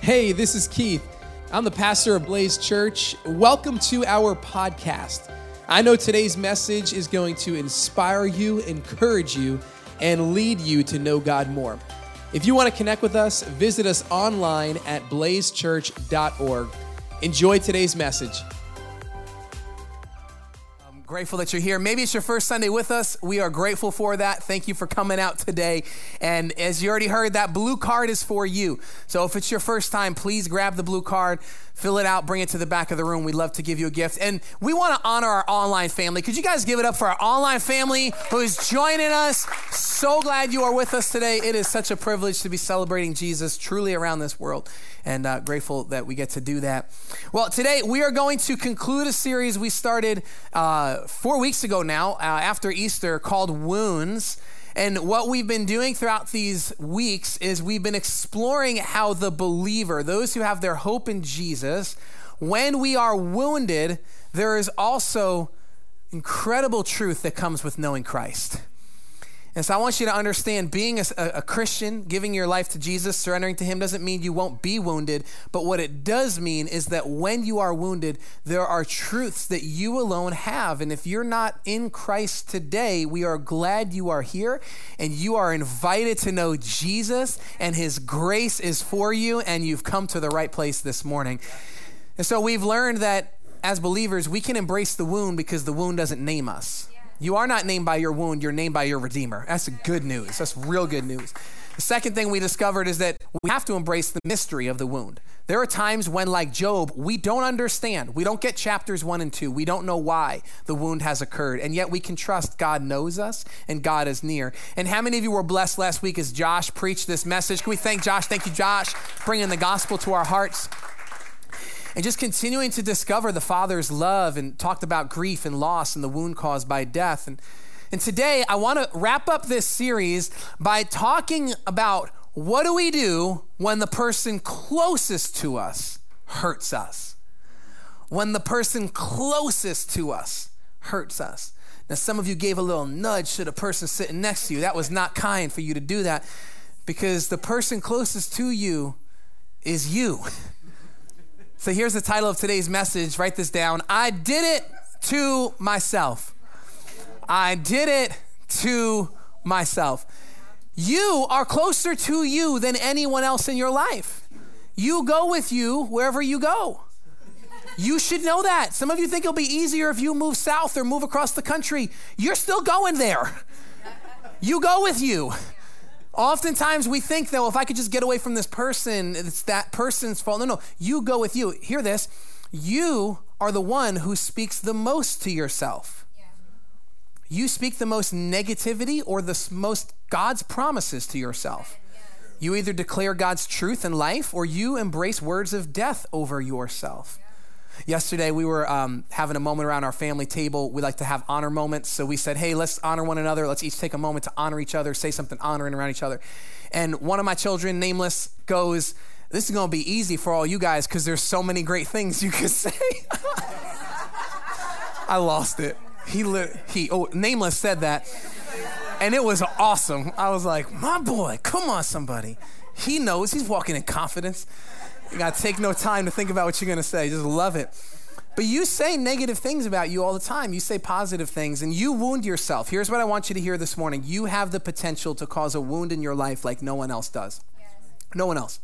Hey, this is Keith. I'm the pastor of Blaze Church. Welcome to our podcast. I know today's message is going to inspire you, encourage you, and lead you to know God more. If you want to connect with us, visit us online at blazechurch.org. Enjoy today's message. Grateful that you're here. Maybe it's your first Sunday with us. We are grateful for that. Thank you for coming out today. And as you already heard, that blue card is for you. So if it's your first time, please grab the blue card fill it out, bring it to the back of the room. We'd love to give you a gift. And we want to honor our online family. Could you guys give it up for our online family who is joining us? So glad you are with us today. It is such a privilege to be celebrating Jesus truly around this world. And uh, grateful that we get to do that. Well, today we are going to conclude a series we started uh, four weeks ago now, uh, after Easter, called Wounds. And what we've been doing throughout these weeks is we've been exploring how the believer, those who have their hope in Jesus, when we are wounded, there is also incredible truth that comes with knowing Christ. And so I want you to understand being a, a, Christian, giving your life to Jesus, surrendering to Him doesn't mean you won't be wounded. But what it does mean is that when you are wounded, there are truths that you alone have. And if you're not in Christ today, we are glad you are here and you are invited to know Jesus and His grace is for you and you've come to the right place this morning. And so we've learned that as believers, we can embrace the wound because the wound doesn't name us. You are not named by your wound, you're named by your Redeemer. That's good news. That's real good news. The second thing we discovered is that we have to embrace the mystery of the wound. There are times when, like Job, we don't understand. We don't get chapters one and two. We don't know why the wound has occurred. And yet we can trust God knows us and God is near. And how many of you were blessed last week as Josh preached this message? Can we thank Josh? Thank you, Josh, bringing the gospel to our hearts and just continuing to discover the Father's love and talked about grief and loss and the wound caused by death. And, and today I want to wrap up this series by talking about what do we do when the person closest to us hurts us? When the person closest to us hurts us. Now, some of you gave a little nudge to the person sitting next to you. That was not kind for you to do that because the person closest to you is you. So here's the title of today's message. Write this down. I did it to myself. I did it to myself. You are closer to you than anyone else in your life. You go with you wherever you go. You should know that. Some of you think it'll be easier if you move south or move across the country. You're still going there. You go with you. Oftentimes we think that, well, if I could just get away from this person, it's that person's fault. No, no, you go with you. Hear this. You are the one who speaks the most to yourself. Yeah. You speak the most negativity or the most God's promises to yourself. You either declare God's truth in life or you embrace words of death over yourself. Yesterday, we were um, having a moment around our family table. We like to have honor moments. So we said, hey, let's honor one another. Let's each take a moment to honor each other, say something honoring around each other. And one of my children, nameless, goes, this is going to be easy for all you guys because there's so many great things you could say. I lost it. He, li- he, oh, nameless said that. And it was awesome. I was like, my boy, come on, somebody. He knows. He's walking in confidence. You got to take no time to think about what you're going to say. Just love it. But you say negative things about you all the time. You say positive things and you wound yourself. Here's what I want you to hear this morning you have the potential to cause a wound in your life like no one else does. Yes. No one else.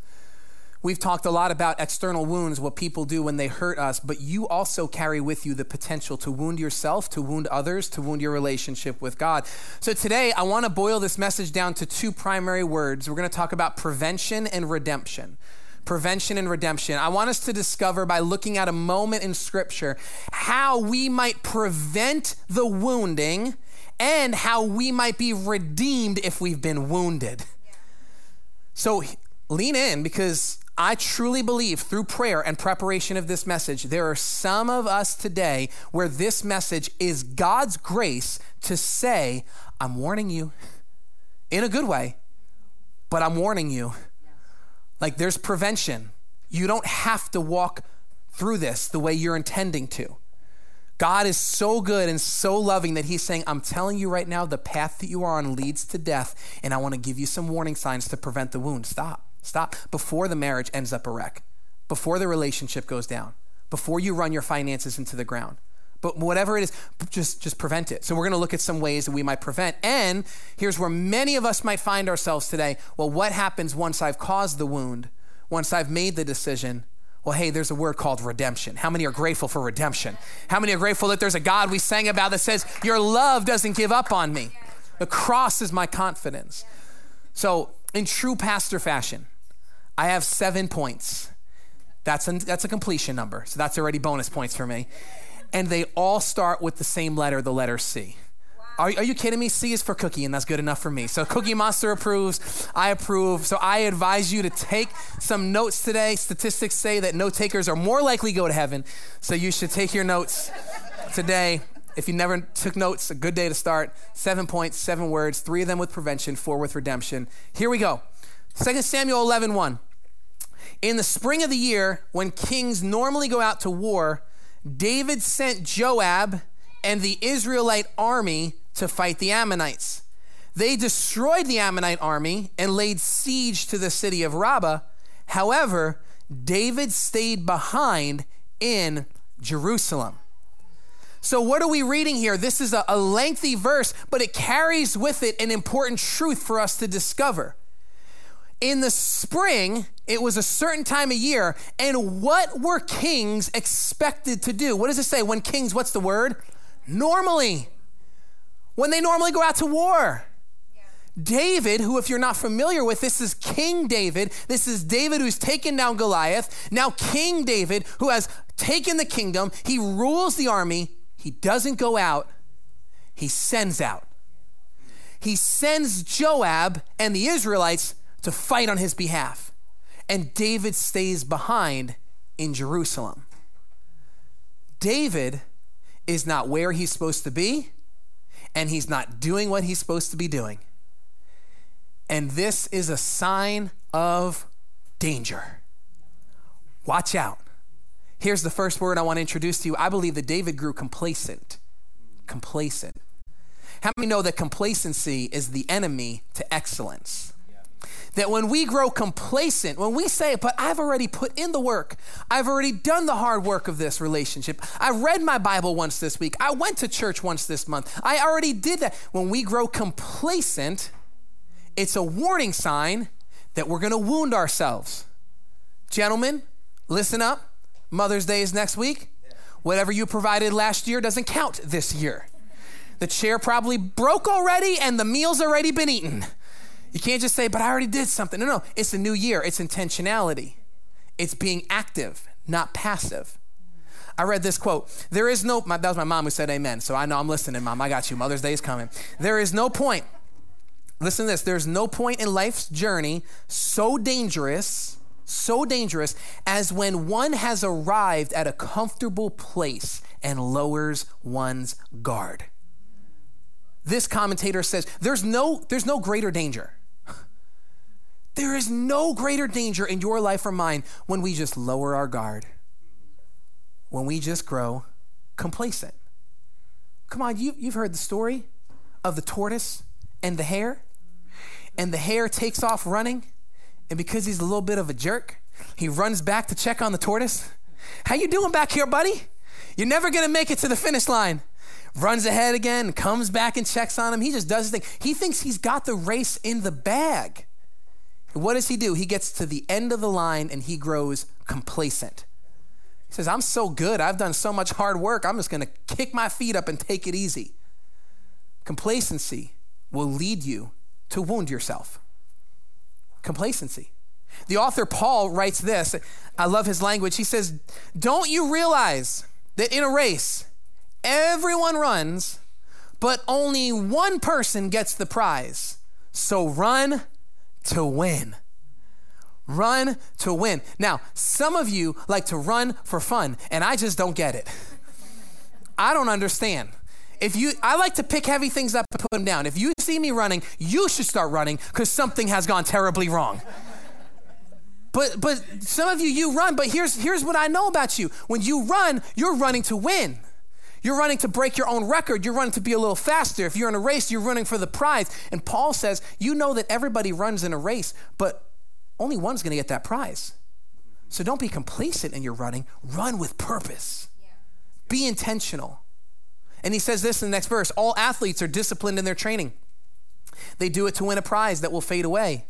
We've talked a lot about external wounds, what people do when they hurt us, but you also carry with you the potential to wound yourself, to wound others, to wound your relationship with God. So today, I want to boil this message down to two primary words. We're going to talk about prevention and redemption prevention and redemption. I want us to discover by looking at a moment in Scripture how we might prevent the wounding and how we might be redeemed if we've been wounded. So lean in because I truly believe through prayer and preparation of this message, there are some of us today where this message is God's grace to say, I'm warning you in a good way, but I'm warning you like there's prevention. You don't have to walk through this the way you're intending to. God is so good and so loving that He's saying, I'm telling you right now, the path that you are on leads to death, and I want to give you some warning signs to prevent the wound. Stop. Stop. Before the marriage ends up a wreck, before the relationship goes down, before you run your finances into the ground. But whatever it is, just, just prevent it. So we're going to look at some ways that we might prevent. And here's where many of us might find ourselves today. Well, what happens once I've caused the wound? Once I've made the decision? Well, hey, there's a word called redemption. How many are grateful for redemption? How many are grateful that there's a God we sang about that says, Your love doesn't give up on me? The cross is my confidence. So, in true pastor fashion, I have seven points. That's, an, that's a completion number. So, that's already bonus points for me. And they all start with the same letter, the letter C. Are, are, you kidding me? C is for cookie, and that's good enough for me. So Cookie Monster approves. I approve. So I advise you to take some notes today. Statistics say that note takers are more likely to go to heaven. So you should take your notes today. If you never took notes, a good day to start. Seven points, seven words, three of them with prevention, four with redemption. Here we go. 2 Samuel 11 1. In the spring of the year, when kings normally go out to war, David sent Joab and the Israelite army to fight the Ammonites. They destroyed the Ammonite army and laid siege to the city of Rabbah. However, David stayed behind in Jerusalem. So, what are we reading here? This is a, a, lengthy verse, but it carries with it an important truth for us to discover. In the spring, it was a certain time of year, and what were kings expected to do? What does it say? When kings, what's the word? Normally when they normally go out to war. David, who, if you're not familiar with, this is King David. This is David who's taken down Goliath. Now, King David, who has taken the kingdom, he rules the army. He doesn't go out, he sends out. He sends Joab and the Israelites to fight on his behalf. And David stays behind in Jerusalem. David is not where he's supposed to be and he's not doing what he's supposed to be doing. And this is a sign of danger. Watch out. Here's the first word I want to introduce to you. I believe that David grew complacent. Complacent. How many know that complacency is the enemy to excellence? That when we grow complacent, when we say, but I've already put in the work, I've already done the hard work of this relationship, I read my Bible once this week, I went to church once this month, I already did that. When we grow complacent, it's a warning sign that we're gonna wound ourselves. Gentlemen, listen up. Mother's Day is next week. Whatever you provided last year doesn't count this year. The chair probably broke already and the meal's already been eaten. You can't just say, but I already did something. No, no, it's a new year. It's intentionality. It's being active, not passive. I read this quote. There is no, that was my mom who said amen. So I know I'm listening, mom. I got you. Mother's Day is coming. There is no point, listen to this, there's no point in life's journey so dangerous, so dangerous as when one has arrived at a comfortable place and lowers one's guard. This commentator says there's no, there's no greater danger there is no greater danger in your life or mine when we just lower our guard, when we just grow complacent. Come on, you, you've heard the story of the tortoise and the hare. And the hare takes off running, and because he's a little bit of a jerk, he runs back to check on the tortoise. How you doing back here, buddy? You're never gonna make it to the finish line. Runs ahead again, comes back and checks on him. He just does his thing. He thinks he's got the race in the bag. What does he do? He gets to the end of the line and he grows complacent. He says, I'm so good. I've done so much hard work. I'm just going to kick my feet up and take it easy. Complacency will lead you to wound yourself. Complacency. The author Paul writes this. I love his language. He says, Don't you realize that in a race, everyone runs, but only one person gets the prize? So run to win. Run to win. Now, some of you like to run for fun, and I just don't get it. I don't understand. If you, I like to pick heavy things up and put them down. If you see me running, you should start running because something has gone terribly wrong. But but some of you you run, but here's here's what I know about you. When you run, you're running to win. You're running to break your own record. You're running to be a little faster. If you're in a race, you're running for the prize. And Paul says, You know that everybody runs in a race, but only one's going to get that prize. So don't be complacent in your running, run with purpose. Be intentional. And he says this in the next verse all athletes are disciplined in their training. They do it to win a prize that will fade away,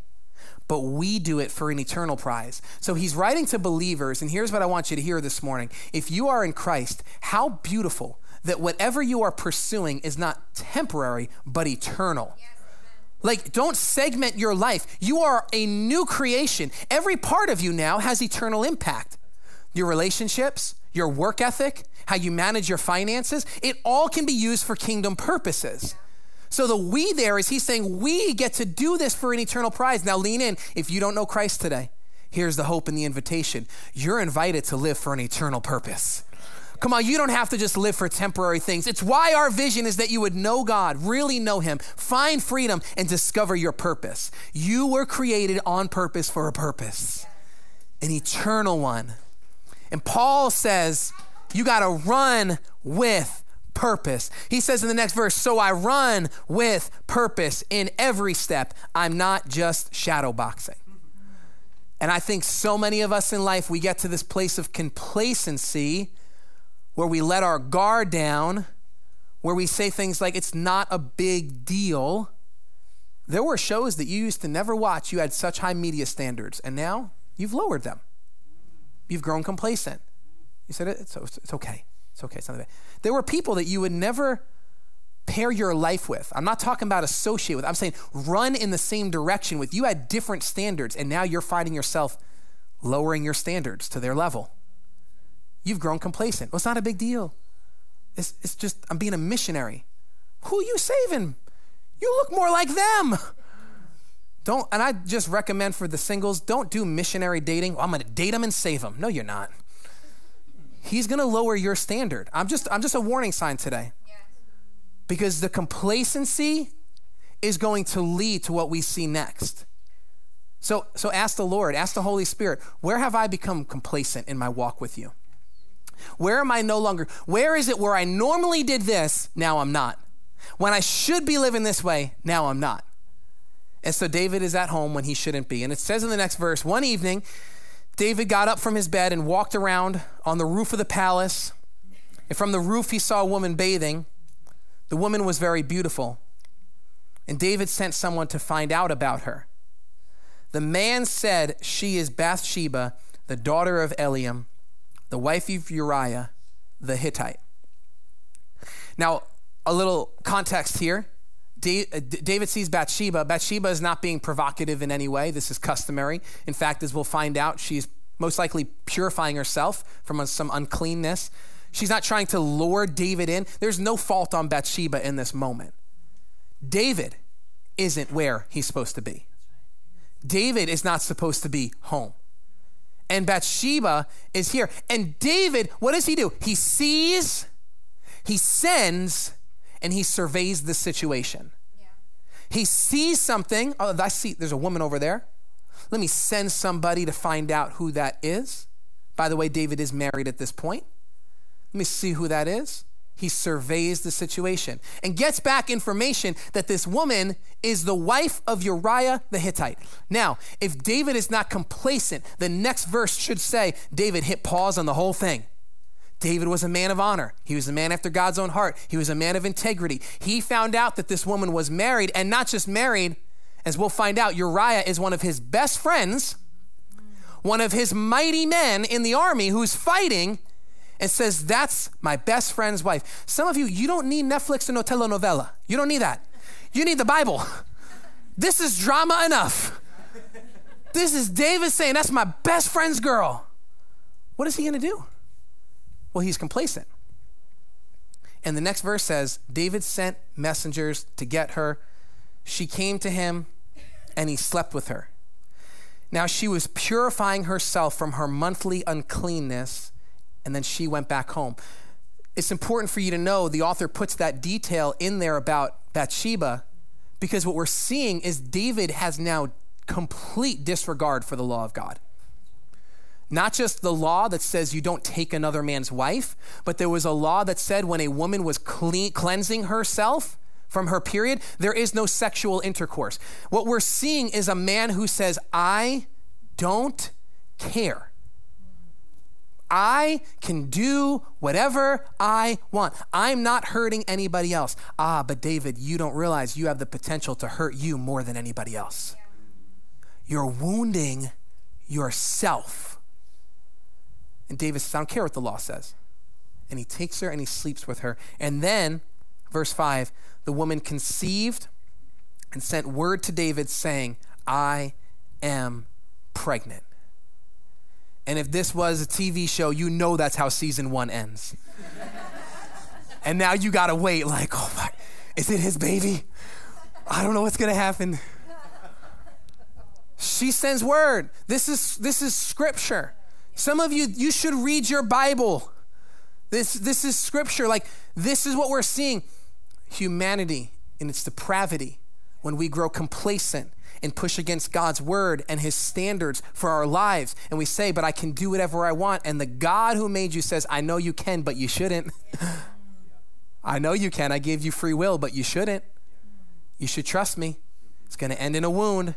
but we do it for an eternal prize. So he's writing to believers, and here's what I want you to hear this morning. If you are in Christ, how beautiful that whatever you are pursuing is not temporary, but eternal. Yes. Like, don't segment your life. You are a new creation. Every part of you now has eternal impact. Your relationships, your work ethic, how you manage your finances, it all can be used for kingdom purposes. So the we there is he's saying we get to do this for an eternal prize. Now lean in. If you don't know Christ today, here's the hope and the invitation. You're invited to live for an eternal purpose. Come on, you don't have to just live for temporary things. It's why our vision is that you would know God, really know Him, find freedom, and discover your purpose. You were created on purpose for a purpose, an eternal one. And Paul says, you got to run with purpose. He says in the next verse, So I run with purpose in every step. I'm not just shadow boxing. And I think so many of us in life, we get to this place of complacency where we let our guard down, where we say things like, It's not a big deal. There were shows that you used to never watch. You had such high media standards, and now you've lowered them. You've grown complacent. You said, it's, it's okay. It's okay. It's not bad. There were people that you would never pair your life with. I'm not talking about associate with. I'm saying run in the same direction with. You had different standards, and now you're finding yourself lowering your standards to their level. You've grown complacent. Well, it's not a big deal. It's, it's just, I'm being a missionary. Who are you saving? You look more like them. Don't, and I just recommend for the singles, don't do missionary dating. Well, I'm gonna date them and save them. No, you're not. He's gonna lower your standard. I'm just, I'm just a warning sign today. Because the complacency is going to lead to what we see next. So, so ask the Lord, ask the Holy Spirit, where have I become complacent in my walk with you? Where am I no longer? Where is it where I normally did this, now I'm not? When I should be living this way, now I'm not. And so David is at home when he shouldn't be. And it says in the next verse one evening, David got up from his bed and walked around on the roof of the palace. And from the roof, he saw a woman bathing. The woman was very beautiful. And David sent someone to find out about her. The man said, She is Bathsheba, the daughter of Eliam, the wife of Uriah the Hittite. Now, a little context here. Uh, David sees Bathsheba. Bathsheba is not being provocative in any way. This is customary. In fact, as we'll find out, she's most likely purifying herself from some uncleanness. She's not trying to lure David in. There's no fault on Bathsheba in this moment. David isn't where he's supposed to be. David is not supposed to be home. And Bathsheba is here. And David, what does he do? He sees, he sends, and he surveys the situation. Yeah. He sees something. Oh, I see there's a woman over there. Let me send somebody to find out who that is. By the way, David is married at this point. Let me see who that is. He surveys the situation and gets back information that this woman is the wife of Uriah the Hittite. Now, if David is not complacent, the next verse should say David hit pause on the whole thing. David was a man of honor. He was a man after God's own heart. He was a man of integrity. He found out that this woman was married, and not just married, as we'll find out, Uriah is one of his best friends, one of his mighty men in the army who's fighting, and says, That's my best friend's wife. Some of you, you don't need Netflix and no telenovela. You don't need that. You need the Bible. This is drama enough. This is David saying, That's my best friend's girl. What is he going to do? Well, he's complacent. And the next verse says David sent messengers to get her. She came to him, and he slept with her. Now she was purifying herself from her monthly uncleanness, and then she went back home. It's important for you to know the author puts that detail in there about Bathsheba because what we're seeing is David has now complete disregard for the law of God. Not just the law that says you don't take another man's wife, but there was a law that said when a woman was clean, cleansing herself from her period, there is no sexual intercourse. What we're seeing is a man who says, I don't care. I can do whatever I want. I'm not hurting anybody else. Ah, but David, you don't realize you have the potential to hurt you more than anybody else. You're wounding yourself. And David says, I don't care what the law says. And he takes her and he sleeps with her. And then, verse 5, the woman conceived and sent word to David saying, I am pregnant. And if this was a TV show, you know that's how season one ends. and now you gotta wait, like, oh my, is it his baby? I don't know what's gonna happen. She sends word. This is this is scripture. Some of you, you should read your Bible. This, this is scripture. Like, this is what we're seeing. Humanity in its depravity when we grow complacent and push against God's word and his standards for our lives. And we say, but I can do whatever I want. And the God who made you says, I know you can, but you shouldn't. I know you can. I gave you free will, but you shouldn't. You should trust me. It's going to end in a wound.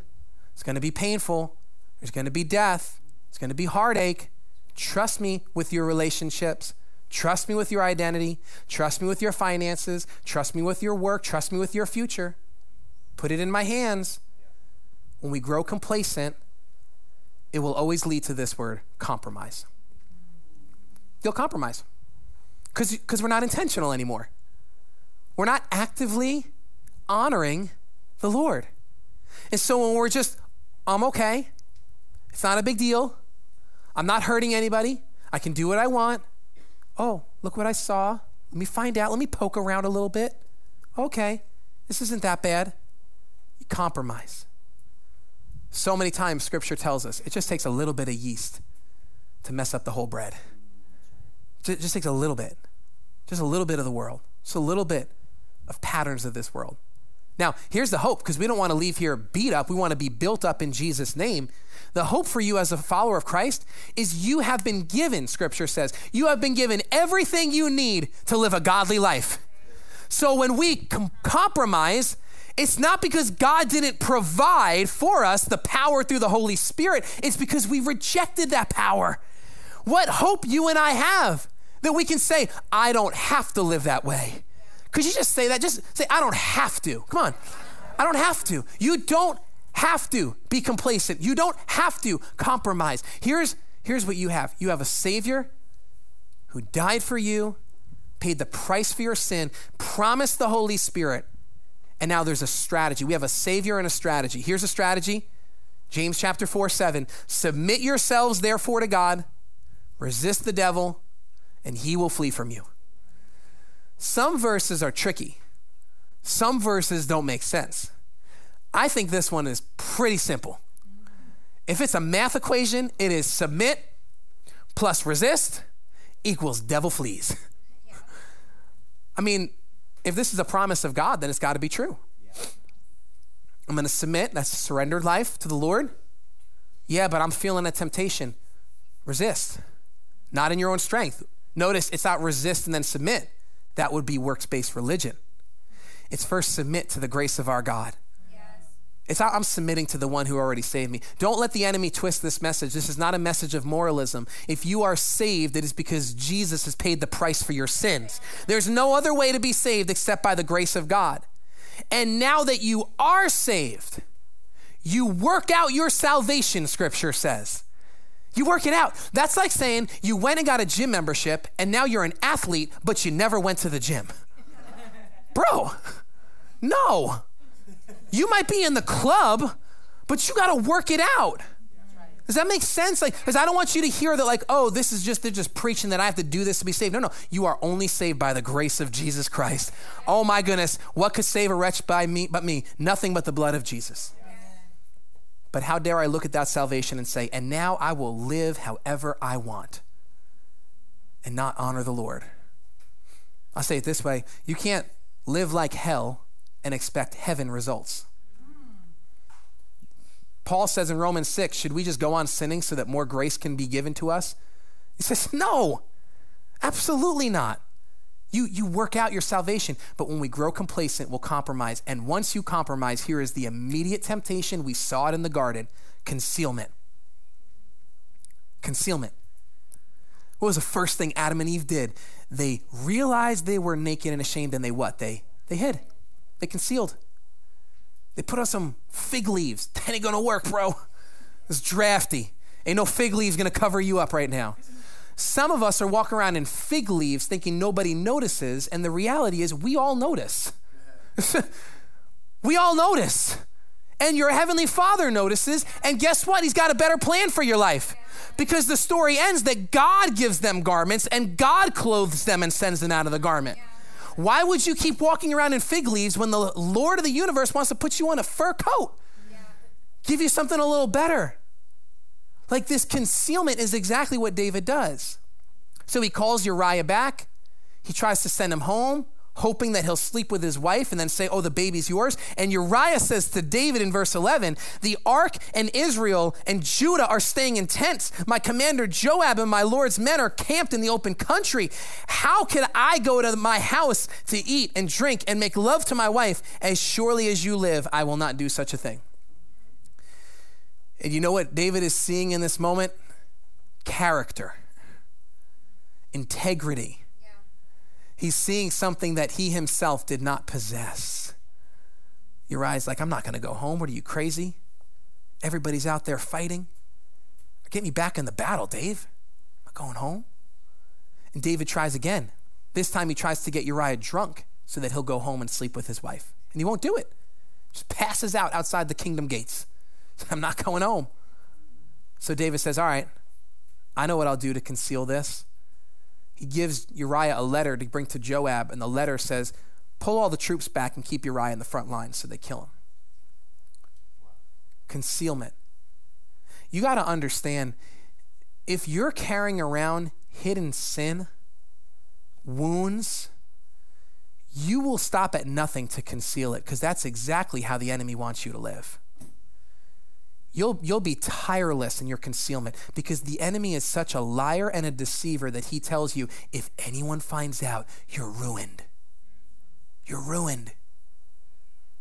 It's going to be painful. There's going to be death. It's going to be heartache. Trust me with your relationships. Trust me with your identity. Trust me with your finances. Trust me with your work. Trust me with your future. Put it in my hands when we grow complacent, it will always lead to this word compromise. You'll compromise because we're not intentional anymore. We're not actively honoring the Lord. And so when we're just, I'm okay, it's not a big deal, I'm not hurting anybody, I can do what I want. Oh, look what I saw. Let me find out. Let me poke around a little bit. Okay, this isn't that bad. You compromise. So many times scripture tells us it just takes a little bit of yeast to mess up the whole bread. It just takes a little bit, just a little bit of the world, just a little bit of patterns of this world. Now, here's the hope because we don't want to leave here beat up. We want to be built up in Jesus' name. The hope for you as a follower of Christ is you have been given, scripture says, you have been given everything you need to live a godly life. So when we com- compromise, it's not because God didn't provide for us the power through the Holy Spirit, it's because we rejected that power. What hope you and I have that we can say, I don't have to live that way. Could you just say that? Just say, I don't have to. Come on. I don't have to. You don't have to be complacent. You don't have to compromise. Here's, here's what you have you have a Savior who died for you, paid the price for your sin, promised the Holy Spirit, and now there's a strategy. We have a Savior and a strategy. Here's a strategy James chapter 4, 7. Submit yourselves, therefore, to God, resist the devil, and he will flee from you. Some verses are tricky, some verses don't make sense. I think this one is pretty simple. If it's a math equation, it is submit plus resist equals devil flees. I mean, if this is a promise of God, then it's got to be true. I'm going to submit. That's a surrendered life to the Lord. Yeah, but I'm feeling a temptation. Resist. Not in your own strength. Notice it's not resist and then submit. That would be works based religion. It's first submit to the grace of our God. It's I'm submitting to the one who already saved me. Don't let the enemy twist this message. This is not a message of moralism. If you are saved, it is because Jesus has paid the price for your sins. There's no other way to be saved except by the grace of God. And now that you are saved, you work out your salvation, scripture says. You work it out. That's like saying you went and got a gym membership and now you're an athlete, but you never went to the gym. Bro, no. You might be in the club, but you got to work it out. Does that make sense? Like, because I don't want you to hear that, like, oh, this is just, they're just preaching that I have to do this to be saved. No, no. You are only saved by the grace of Jesus Christ. Oh my goodness. What could save a wretch by me but me? Nothing but the blood of Jesus. But how dare I look at that salvation and say, and now I will live however I want and not honor the Lord? I'll say it this way you can't live like hell and expect heaven results. Paul says in Romans 6, should we just go on sinning so that more grace can be given to us? He says, no, absolutely not. You, you work out your salvation, but when we grow complacent, we'll compromise. And once you compromise, here is the immediate temptation. We saw it in the garden concealment. Concealment. What was the first thing Adam and Eve did? They realized they were naked and ashamed, and they what? They they hid. They concealed. They put on some fig leaves. That ain't gonna work, bro. It's drafty. Ain't no fig leaves gonna cover you up right now. Some of us are walking around in fig leaves thinking nobody notices, and the reality is we all notice. we all notice. And your heavenly father notices, and guess what? He's got a better plan for your life. Because the story ends that God gives them garments and God clothes them and sends them out of the garment. Why would you keep walking around in fig leaves when the Lord of the universe wants to put you on a fur coat? Give you something a little better. Like this concealment is exactly what David does. So he calls Uriah back. He tries to send him home hoping that he'll sleep with his wife and then say, Oh, the baby's yours. And Uriah says to David in verse 11, The ark and Israel and Judah are staying in tents. My commander Joab and my Lord's men are camped in the open country. How can I go to my house to eat and drink and make love to my wife? As surely as you live, I will not do such a thing. And you know what David is seeing in this moment? Character, integrity He's seeing something that he himself did not possess. Uriah's like, I'm not going to go home. What are you, crazy? Everybody's out there fighting. Get me back in the battle, Dave. I'm going home. And David tries again. This time he tries to get Uriah drunk so that he'll go home and sleep with his wife. And he won't do it. Just passes out outside the kingdom gates. I'm not going home. So David says, All right, I know what I'll do to conceal this he gives Uriah a letter to bring to Joab, and the letter says, Pull all the troops back and keep Uriah in the front line so they kill him. Concealment. You got to understand if you're carrying around hidden sin, wounds, you will stop at nothing to conceal it because that's exactly how the enemy wants you to live. You'll, you'll be tireless in your concealment because the enemy is such a liar and a deceiver that he tells you if anyone finds out, you're ruined. You're ruined.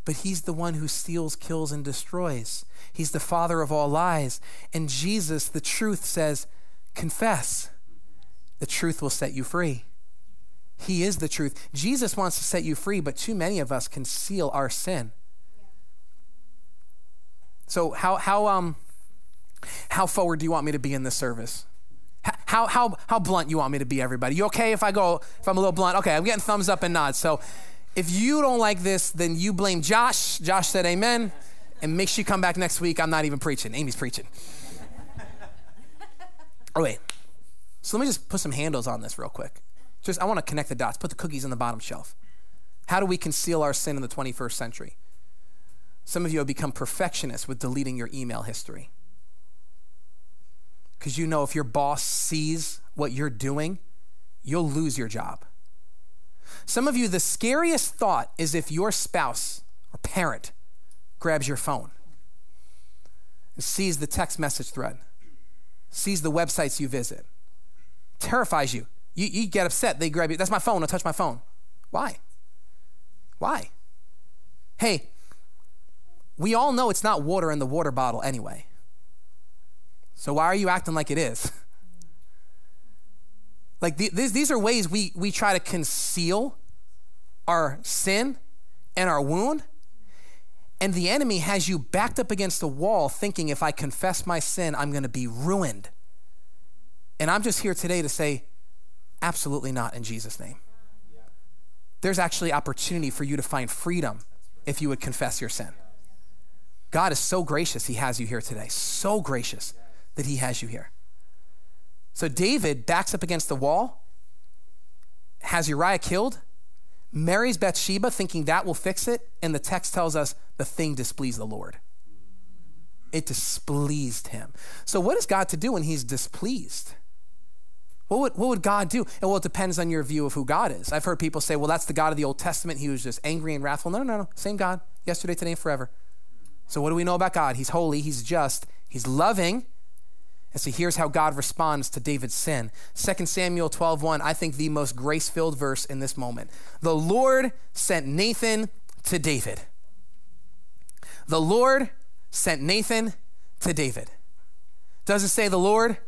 But he's the one who steals, kills, and destroys. He's the father of all lies. And Jesus, the truth, says, confess. The truth will set you free. He is the truth. Jesus wants to set you free, but too many of us conceal our sin. So how how um how forward do you want me to be in this service? How how how blunt you want me to be, everybody? You okay if I go if I'm a little blunt? Okay, I'm getting thumbs up and nods. So if you don't like this, then you blame Josh. Josh said amen. And make sure you come back next week. I'm not even preaching. Amy's preaching. oh wait. So let me just put some handles on this real quick. Just I want to connect the dots. Put the cookies on the bottom shelf. How do we conceal our sin in the 21st century? Some of you have become perfectionists with deleting your email history. Because you know if your boss sees what you're doing, you'll lose your job. Some of you, the scariest thought is if your spouse or parent grabs your phone and sees the text message thread, sees the websites you visit, terrifies you. You, you get upset, they grab you. That's my phone, I'll touch my phone. Why? Why? Hey, we all know it's not water in the water bottle anyway. So why are you acting like it is? like the, these, these are ways we, we try to conceal our sin and our wound. And the enemy has you backed up against the wall thinking if I confess my sin, I'm going to be ruined. And I'm just here today to say, absolutely not in Jesus' name. There's actually opportunity for you to find freedom if you would confess your sin. God is so gracious, He has you here today. So gracious that He has you here. So David backs up against the wall, has Uriah killed, marries Bathsheba, thinking that will fix it, and the text tells us the thing displeased the Lord. It displeased him. So, what is God to do when he's displeased? What would, what would God do? And well, it depends on your view of who God is. I've heard people say, well, that's the God of the Old Testament. He was just angry and wrathful. No, no, no. Same God, yesterday, today, and forever. So, what do we know about God? He's holy, He's just, He's loving. And so here's how God responds to David's sin. 2 Samuel 12:1, I think the most grace-filled verse in this moment. The Lord sent Nathan to David. The Lord sent Nathan to David. Does it say the Lord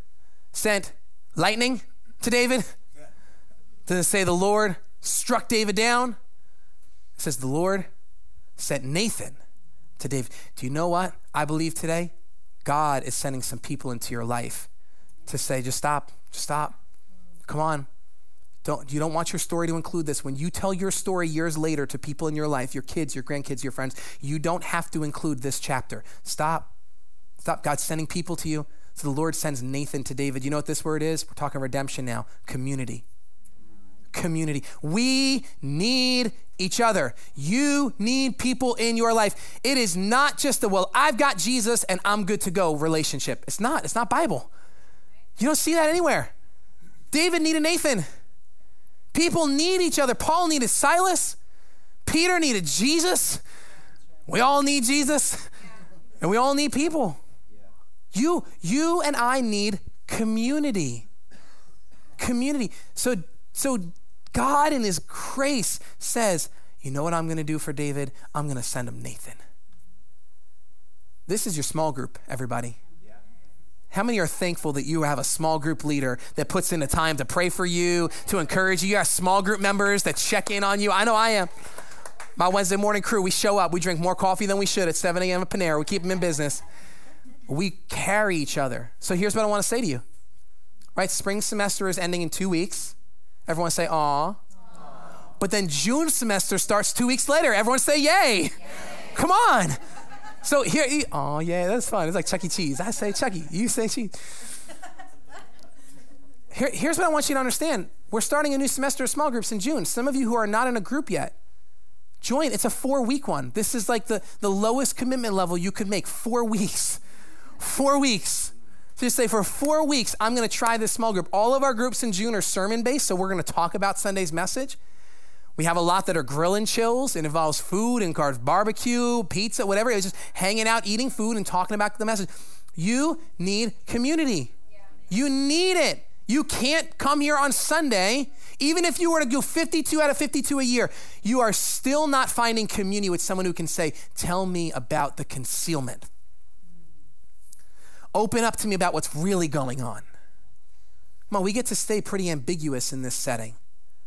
sent lightning to David? Does it say the Lord struck David down? It says the Lord sent Nathan to David. Do you know what I believe today? God is sending some people into your life to say, just stop, just stop. Come on. Don't, you don't want your story to include this. When you tell your story years later to people in your life, your kids, your grandkids, your friends, you don't have to include this chapter. Stop. Stop. God's sending people to you. So the Lord sends Nathan to David. You know what this word is? We're talking redemption now. Community. Community. We need each other. You need people in your life. It is not just the, well, I've got Jesus and I'm good to go relationship. It's not. It's not Bible. You don't see that anywhere. David needed Nathan. People need each other. Paul needed Silas. Peter needed Jesus. We all need Jesus. And we all need people. You, you and I need community. Community. So, so God in his grace says, you know what I'm going to do for David? I'm going to send him Nathan. This is your small group, everybody. How many are thankful that you have a small group leader that puts in the time to pray for you, to encourage you? You have small group members that check in on you. I know I am. My Wednesday morning crew, we show up. We drink more coffee than we should at 7 a.m. at Panera. We keep them in business. We carry each other. So here's what I want to say to you. Right? Spring semester is ending in two weeks. Everyone say, aw. But then June semester starts two weeks later. Everyone say, yay. yay. Come on. So here, oh yeah, that's fun. It's like Chuck E. Cheese. I say Chucky, you say cheese. Here, here's what I want you to understand. We're starting a new semester of small groups in June. Some of you who are not in a group yet, join. It's a four week one. This is like the, the lowest commitment level you could make. Four weeks. Four weeks. So just say, for four weeks, I'm going to try this small group. All of our groups in June are sermon based, so we're going to talk about Sunday's message. We have a lot that are grill and chills. It involves food and cars, barbecue, pizza, whatever. It's just hanging out, eating food, and talking about the message. You need community. Yeah. You need it. You can't come here on Sunday. Even if you were to do 52 out of 52 a year, you are still not finding community with someone who can say, Tell me about the concealment. Open up to me about what's really going on. Come on, we get to stay pretty ambiguous in this setting.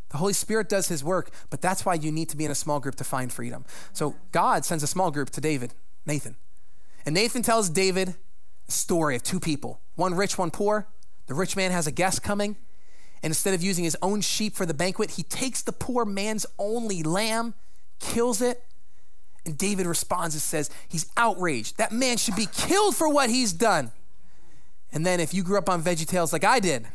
The Holy Spirit does his work, but that's why you need to be in a small group to find freedom. So God sends a small group to David, Nathan. And Nathan tells David a story of two people one rich, one poor. The rich man has a guest coming, and instead of using his own sheep for the banquet, he takes the poor man's only lamb, kills it, and David responds and says, He's outraged. That man should be killed for what he's done. And then, if you grew up on Veggie Tales like I did,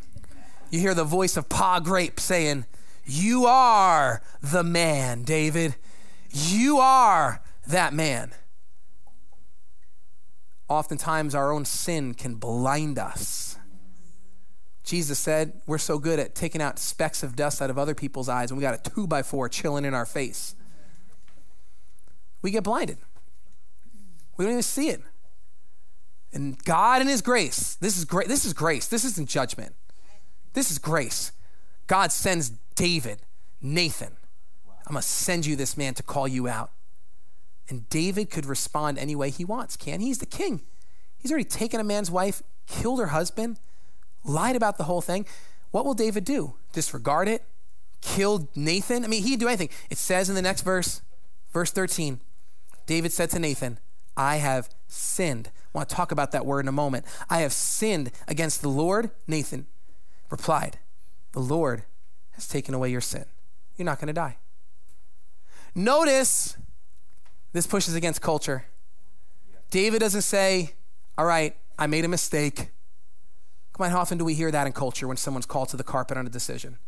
you hear the voice of Pa Grape saying, you are the man, David. You are that man. Oftentimes, our own sin can blind us. Jesus said we're so good at taking out specks of dust out of other people's eyes, and we got a two by four chilling in our face. We get blinded. We don't even see it. And God in His grace, this is great. This is grace. This isn't judgment. This is grace. God sends David, Nathan, I'm going to send you this man to call you out. And David could respond any way he wants, can he? He's the king. He's already taken a man's wife, killed her husband, lied about the whole thing. What will David do? Disregard it? Kill Nathan? I mean, he'd do anything. It says in the next verse, verse 13, David said to Nathan, I have sinned. I want to talk about that word in a moment. I have sinned against the Lord. Nathan replied, The Lord has taken away your sin. You're not going to die. Notice this pushes against culture. David doesn't say, All right, I made a mistake. Come on, how often do we hear that in culture when someone's called to the carpet on a decision?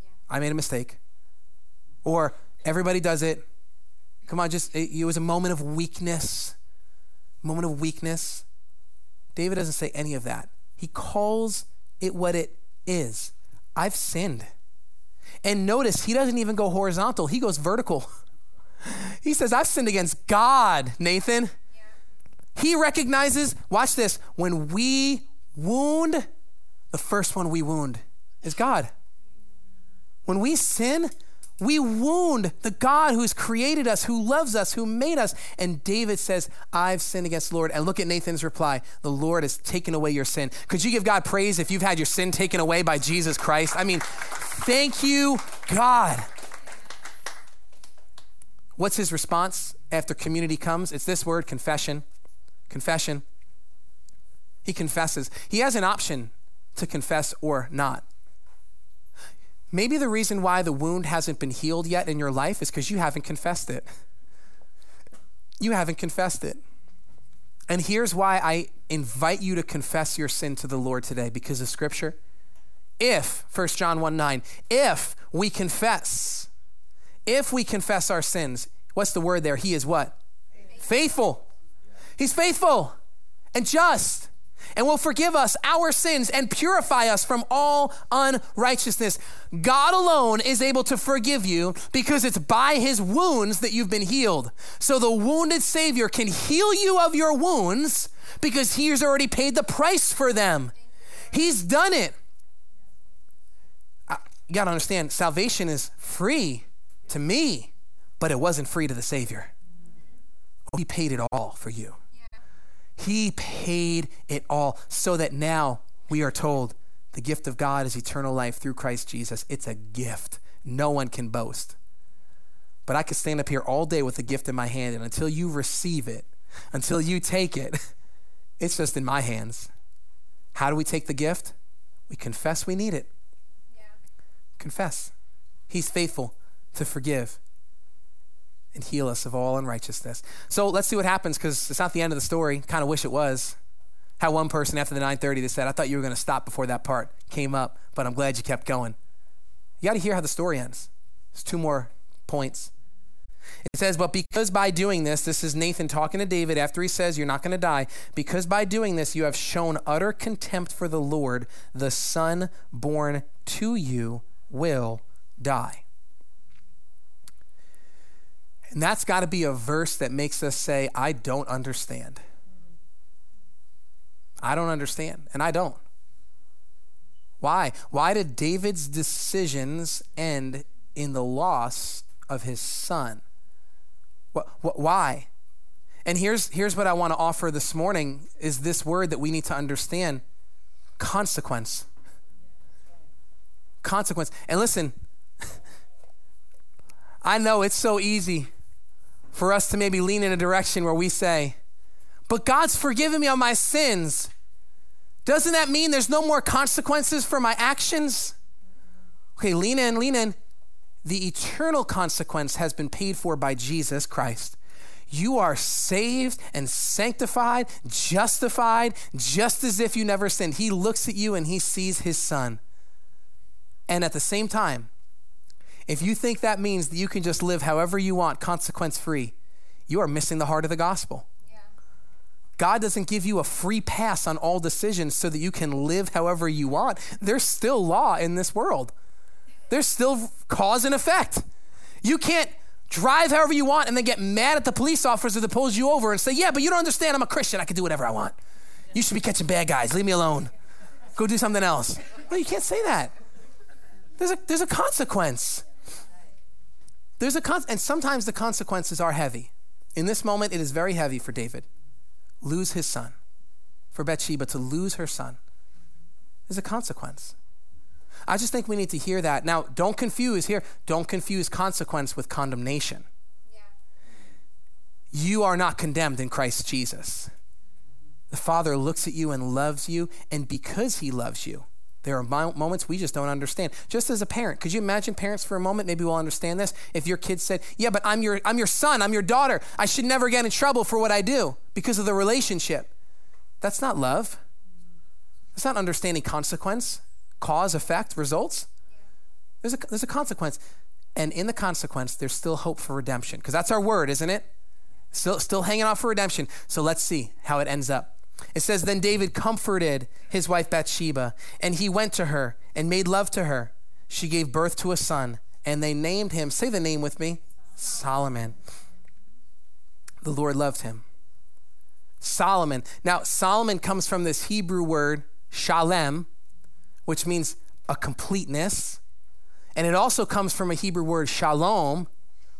Yeah. I made a mistake. Or everybody does it. Come on, just it, it was a moment of weakness. Moment of weakness. David doesn't say any of that. He calls it what it is. I've sinned. And notice he doesn't even go horizontal, he goes vertical. He says, I've sinned against God, Nathan. Yeah. He recognizes, watch this, when we wound, the first one we wound is God. When we sin, We wound the God who's created us, who loves us, who made us. And David says, I've sinned against the Lord. And look at Nathan's reply The Lord has taken away your sin. Could you give God praise if you've had your sin taken away by Jesus Christ? I mean, thank you, God. What's his response after community comes? It's this word confession. Confession. He confesses. He has an option to confess or not. Maybe the reason why the wound hasn't been healed yet in your life is because you haven't confessed it. You haven't confessed it. And here's why I invite you to confess your sin to the Lord today because of scripture. If, 1 John 1 9, if we confess, if we confess our sins, what's the word there? He is what? Faithful. faithful. He's faithful and just and will forgive us our sins and purify us from all unrighteousness. God alone is able to forgive you because it's by his wounds that you've been healed. So the wounded Savior can heal you of your wounds because he has already paid the price for them. He's done it. You got to understand, salvation is free to me, but it wasn't free to the Savior. He paid it all for you. He paid it all so that now we are told the gift of God is eternal life through Christ Jesus. It's a gift. No one can boast. But I could stand up here all day with the gift in my hand, and until you receive it, until you take it, it's just in my hands. How do we take the gift? We confess we need it. Yeah. Confess. He's faithful to forgive and heal us of all unrighteousness. So let's see what happens because it's not the end of the story. Kind of wish it was. How one person after the 9:30 they said, "I thought you were going to stop before that part came up, but I'm glad you kept going." You got to hear how the story ends. There's two more points. It says, But because by doing this, this is Nathan talking to David after he says, You're not going to die. Because by doing this, you have shown utter contempt for the Lord, the son born to you will die. And that's got to be a verse that makes us say, I don't understand. I don't understand, and I don't. Why? Why did David's decisions end in the loss of his son? Why? And here's, here's what I want to offer this morning is this word that we need to understand consequence. Consequence. And listen, I know it's so easy for us to maybe lean in a direction where we say, But God's forgiven me of my sins. Doesn't that mean there's no more consequences for my actions? Okay, lean in, lean in. The eternal consequence has been paid for by Jesus Christ. You are saved and sanctified, justified, just as if you never sinned. He looks at you and he sees his son. And at the same time, if you think that means that you can just live however you want, consequence free, you are missing the heart of the gospel. God doesn't give you a free pass on all decisions so that you can live however you want. There's still law in this world, there's still cause and effect. You can't drive however you want and then get mad at the police officer that pulls you over and say, Yeah, but you don't understand. I'm a Christian. I can do whatever I want. You should be catching bad guys. Leave me alone. Go do something else. No, you can't say that. There's a, there's a consequence. There's a con- and sometimes the consequences are heavy. In this moment, it is very heavy for David. Lose his son. For Bathsheba to lose her son is a consequence. I just think we need to hear that. Now, don't confuse here, don't confuse consequence with condemnation. Yeah. You are not condemned in Christ Jesus. The Father looks at you and loves you, and because He loves you, there are moments we just don't understand. Just as a parent, could you imagine parents for a moment? Maybe we'll understand this. If your kid said, "Yeah, but I'm your I'm your son, I'm your daughter. I should never get in trouble for what I do because of the relationship." That's not love. That's not understanding consequence, cause, effect, results. There's a there's a consequence. And in the consequence, there's still hope for redemption. Because that's our word, isn't it? Still still hanging out for redemption. So let's see how it ends up. It says, Then David comforted his wife Bathsheba, and he went to her and made love to her. She gave birth to a son, and they named him, say the name with me Solomon. The Lord loved him. Solomon. Now, Solomon comes from this Hebrew word, shalem, which means a completeness. And it also comes from a Hebrew word shalom,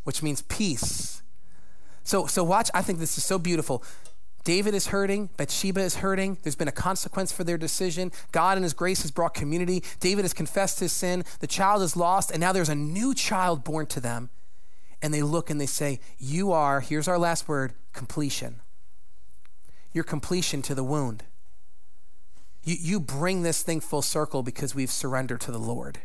which means peace. So, so watch, I think this is so beautiful. David is hurting, Bathsheba is hurting. There's been a consequence for their decision. God in his grace has brought community. David has confessed his sin. The child is lost, and now there's a new child born to them. And they look and they say, You are, here's our last word, completion. Your completion to the wound. You, you bring this thing full circle because we've surrendered to the Lord.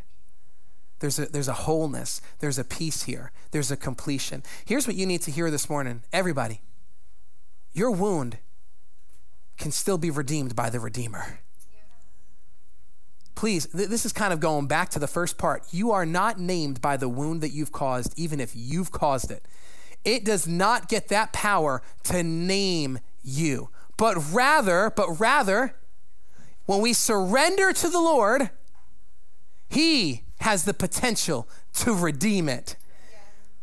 There's a, there's a wholeness, there's a peace here, there's a completion. Here's what you need to hear this morning, everybody. Your wound can still be redeemed by the Redeemer. Please, th- this is kind of going back to the first part. You are not named by the wound that you've caused, even if you've caused it. It does not get that power to name you, but rather, but rather, when we surrender to the Lord, He has the potential to redeem it.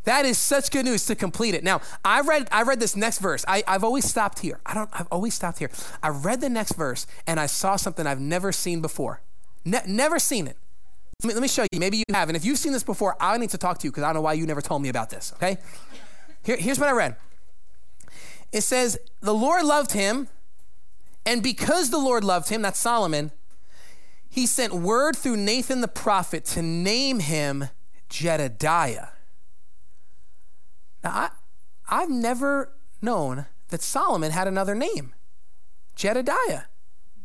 That is such good news to complete it. Now, I read I read this next verse. I, I've always stopped here. I don't I've always stopped here. I read the next verse and I saw something I've never seen before. Ne- never seen it. Let me, let me show you. Maybe you have. And if you've seen this before, I need to talk to you because I don't know why you never told me about this. Okay? Here, here's what I read. It says, The Lord loved him, and because the Lord loved him, that's Solomon, he sent word through Nathan the prophet to name him Jedediah. Now, I, I've never known that Solomon had another name, Jedediah.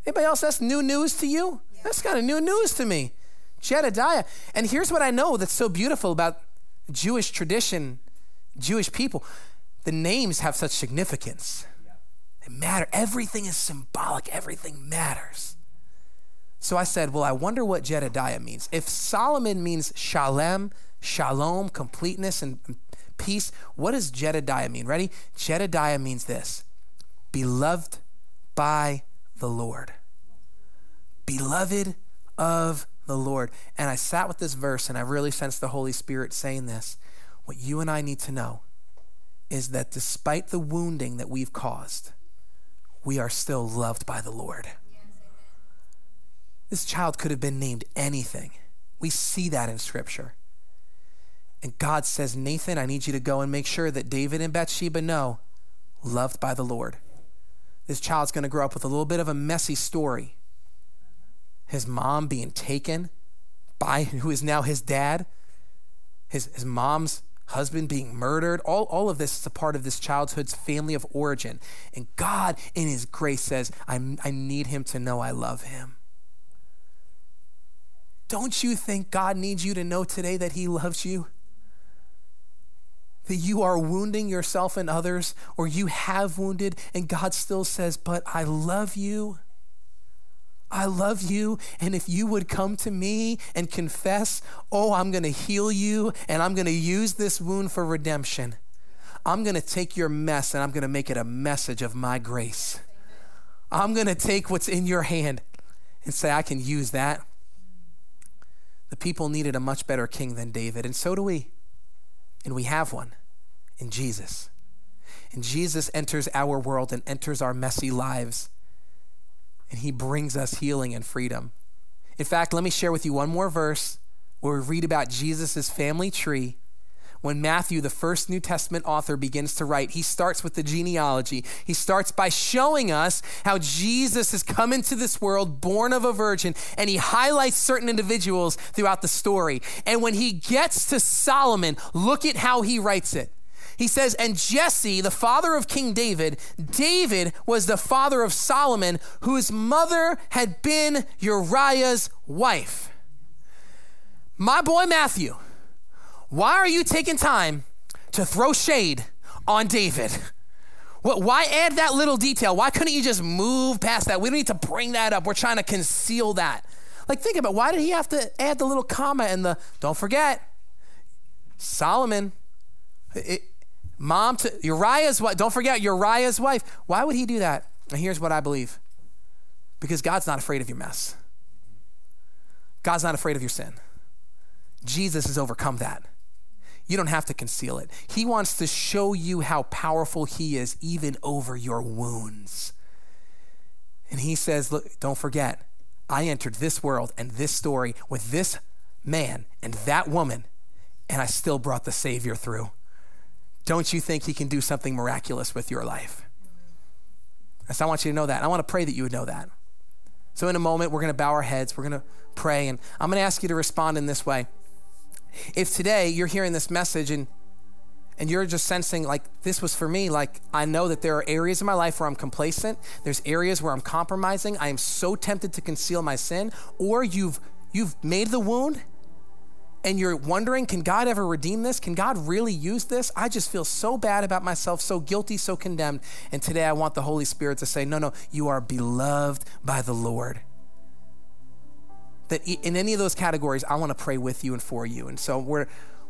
Anybody else, that's new news to you? That's kind of new news to me. Jedediah. And here's what I know that's so beautiful about Jewish tradition, Jewish people. The names have such significance. They matter. Everything is symbolic, everything matters. So I said, Well, I wonder what Jedediah means. If Solomon means shalem, shalom, completeness, and peace, what does Jedediah mean? Ready? Jedediah means this beloved by the Lord. Beloved of the Lord. And I sat with this verse and I really sensed the Holy Spirit saying this. What you and I need to know is that despite the wounding that we've caused, we are still loved by the Lord. This child could have been named anything. We see that in Scripture. And God says, Nathan, I need you to go and make sure that David and Bathsheba know, loved by the Lord. This child's going to grow up with a little bit of a messy story. His mom being taken by who is now his dad, his, his mom's husband being murdered. All, all of this is a part of this childhood's family of origin. And God, in his grace, says, I, I need him to know I love him. Don't you think God needs you to know today that he loves you? That you are wounding yourself and others, or you have wounded, and God still says, But I love you. I love you. And if you would come to me and confess, Oh, I'm going to heal you, and I'm going to use this wound for redemption. I'm going to take your mess and I'm going to make it a message of my grace. I'm going to take what's in your hand and say, I can use that. The people needed a much better king than David, and so do we. And we have one in Jesus. And Jesus enters our world and enters our messy lives. And he brings us healing and freedom. In fact, let me share with you one more verse where we read about Jesus' family tree. When Matthew, the first New Testament author, begins to write, he starts with the genealogy. He starts by showing us how Jesus has come into this world born of a virgin, and he highlights certain individuals throughout the story. And when he gets to Solomon, look at how he writes it. He says, And Jesse, the father of King David, David was the father of Solomon, whose mother had been Uriah's wife. My boy Matthew, why are you taking time to throw shade on David? Why add that little detail? Why couldn't you just move past that? We don't need to bring that up. We're trying to conceal that. Like, think about it. why did he have to add the little comma and the don't forget Solomon? It, Mom to Uriah's wife. Don't forget Uriah's wife. Why would he do that? And here's what I believe because God's not afraid of your mess, God's not afraid of your sin. Jesus has overcome that. You don't have to conceal it. He wants to show you how powerful He is, even over your wounds. And He says, Look, don't forget, I entered this world and this story with this man and that woman, and I still brought the Savior through. Don't you think He can do something miraculous with your life? So I want you to know that. I want to pray that you would know that. So, in a moment, we're going to bow our heads, we're going to pray, and I'm going to ask you to respond in this way. If today you're hearing this message and and you're just sensing like this was for me like i know that there are areas in my life where i'm complacent. There's areas where i'm compromising. I am so tempted to conceal my sin. Or you've you've made the wound and you're wondering can god ever redeem this? Can god really use this? I just feel so bad about myself so guilty so condemned. And today i want the holy spirit to say no no you are beloved by the lord that in any of those categories i want to pray with you and for you and so we're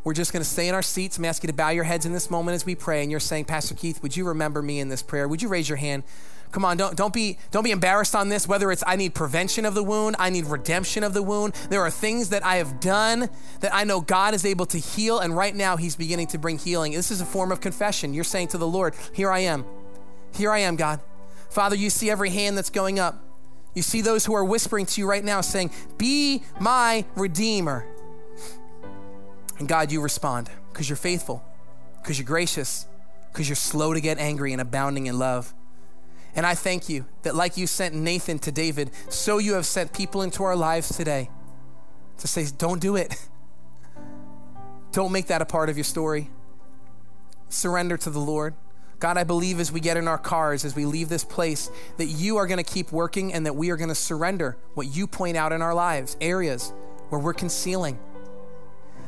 we're just going to stay in our seats. I'm ask you to bow your heads in this moment as we pray. And you're saying, Pastor Keith, would you remember me in this prayer? Would you raise your hand? Come on, don't, don't, be, don't be embarrassed on this, whether it's I need prevention of the wound, I need redemption of the wound. There are things that I have done that I know God is able to heal, and right now He's beginning to bring healing. This is a form of confession. You're saying to the Lord, Here I am. Here I am, God. Father, you see every hand that's going up. You see those who are whispering to you right now saying, Be my Redeemer. And God, you respond because you're faithful, because you're gracious, because you're slow to get angry and abounding in love. And I thank you that, like you sent Nathan to David, so you have sent people into our lives today to say, don't do it. Don't make that a part of your story. Surrender to the Lord. God, I believe as we get in our cars, as we leave this place, that you are going to keep working and that we are going to surrender what you point out in our lives, areas where we're concealing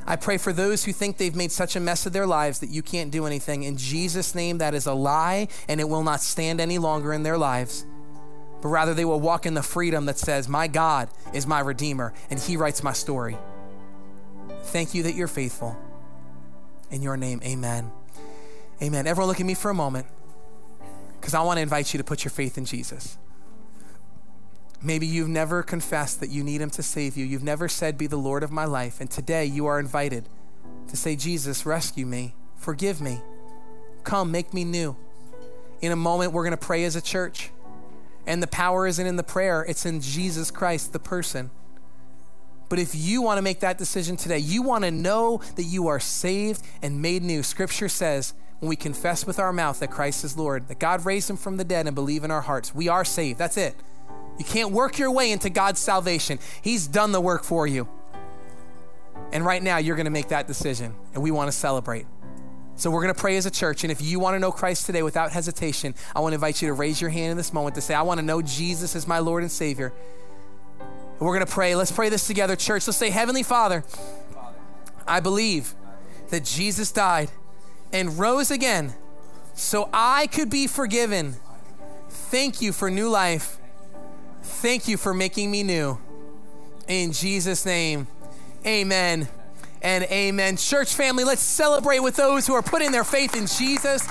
I pray for those who think they've made such a mess of their lives that you can't do anything. In Jesus' name, that is a lie and it will not stand any longer in their lives. But rather, they will walk in the freedom that says, My God is my Redeemer and He writes my story. Thank you that you're faithful. In your name, amen. Amen. Everyone, look at me for a moment because I want to invite you to put your faith in Jesus. Maybe you've never confessed that you need Him to save you. You've never said, Be the Lord of my life. And today you are invited to say, Jesus, rescue me, forgive me, come, make me new. In a moment, we're going to pray as a church. And the power isn't in the prayer, it's in Jesus Christ, the person. But if you want to make that decision today, you want to know that you are saved and made new. Scripture says, when we confess with our mouth that Christ is Lord, that God raised him from the dead and believe in our hearts, we are saved. That's it. You can't work your way into God's salvation. He's done the work for you. And right now, you're going to make that decision, and we want to celebrate. So, we're going to pray as a church. And if you want to know Christ today without hesitation, I want to invite you to raise your hand in this moment to say, I want to know Jesus as my Lord and Savior. And we're going to pray. Let's pray this together, church. Let's say, Heavenly Father, I believe that Jesus died and rose again so I could be forgiven. Thank you for new life. Thank you for making me new. In Jesus' name, amen and amen. Church family, let's celebrate with those who are putting their faith in Jesus.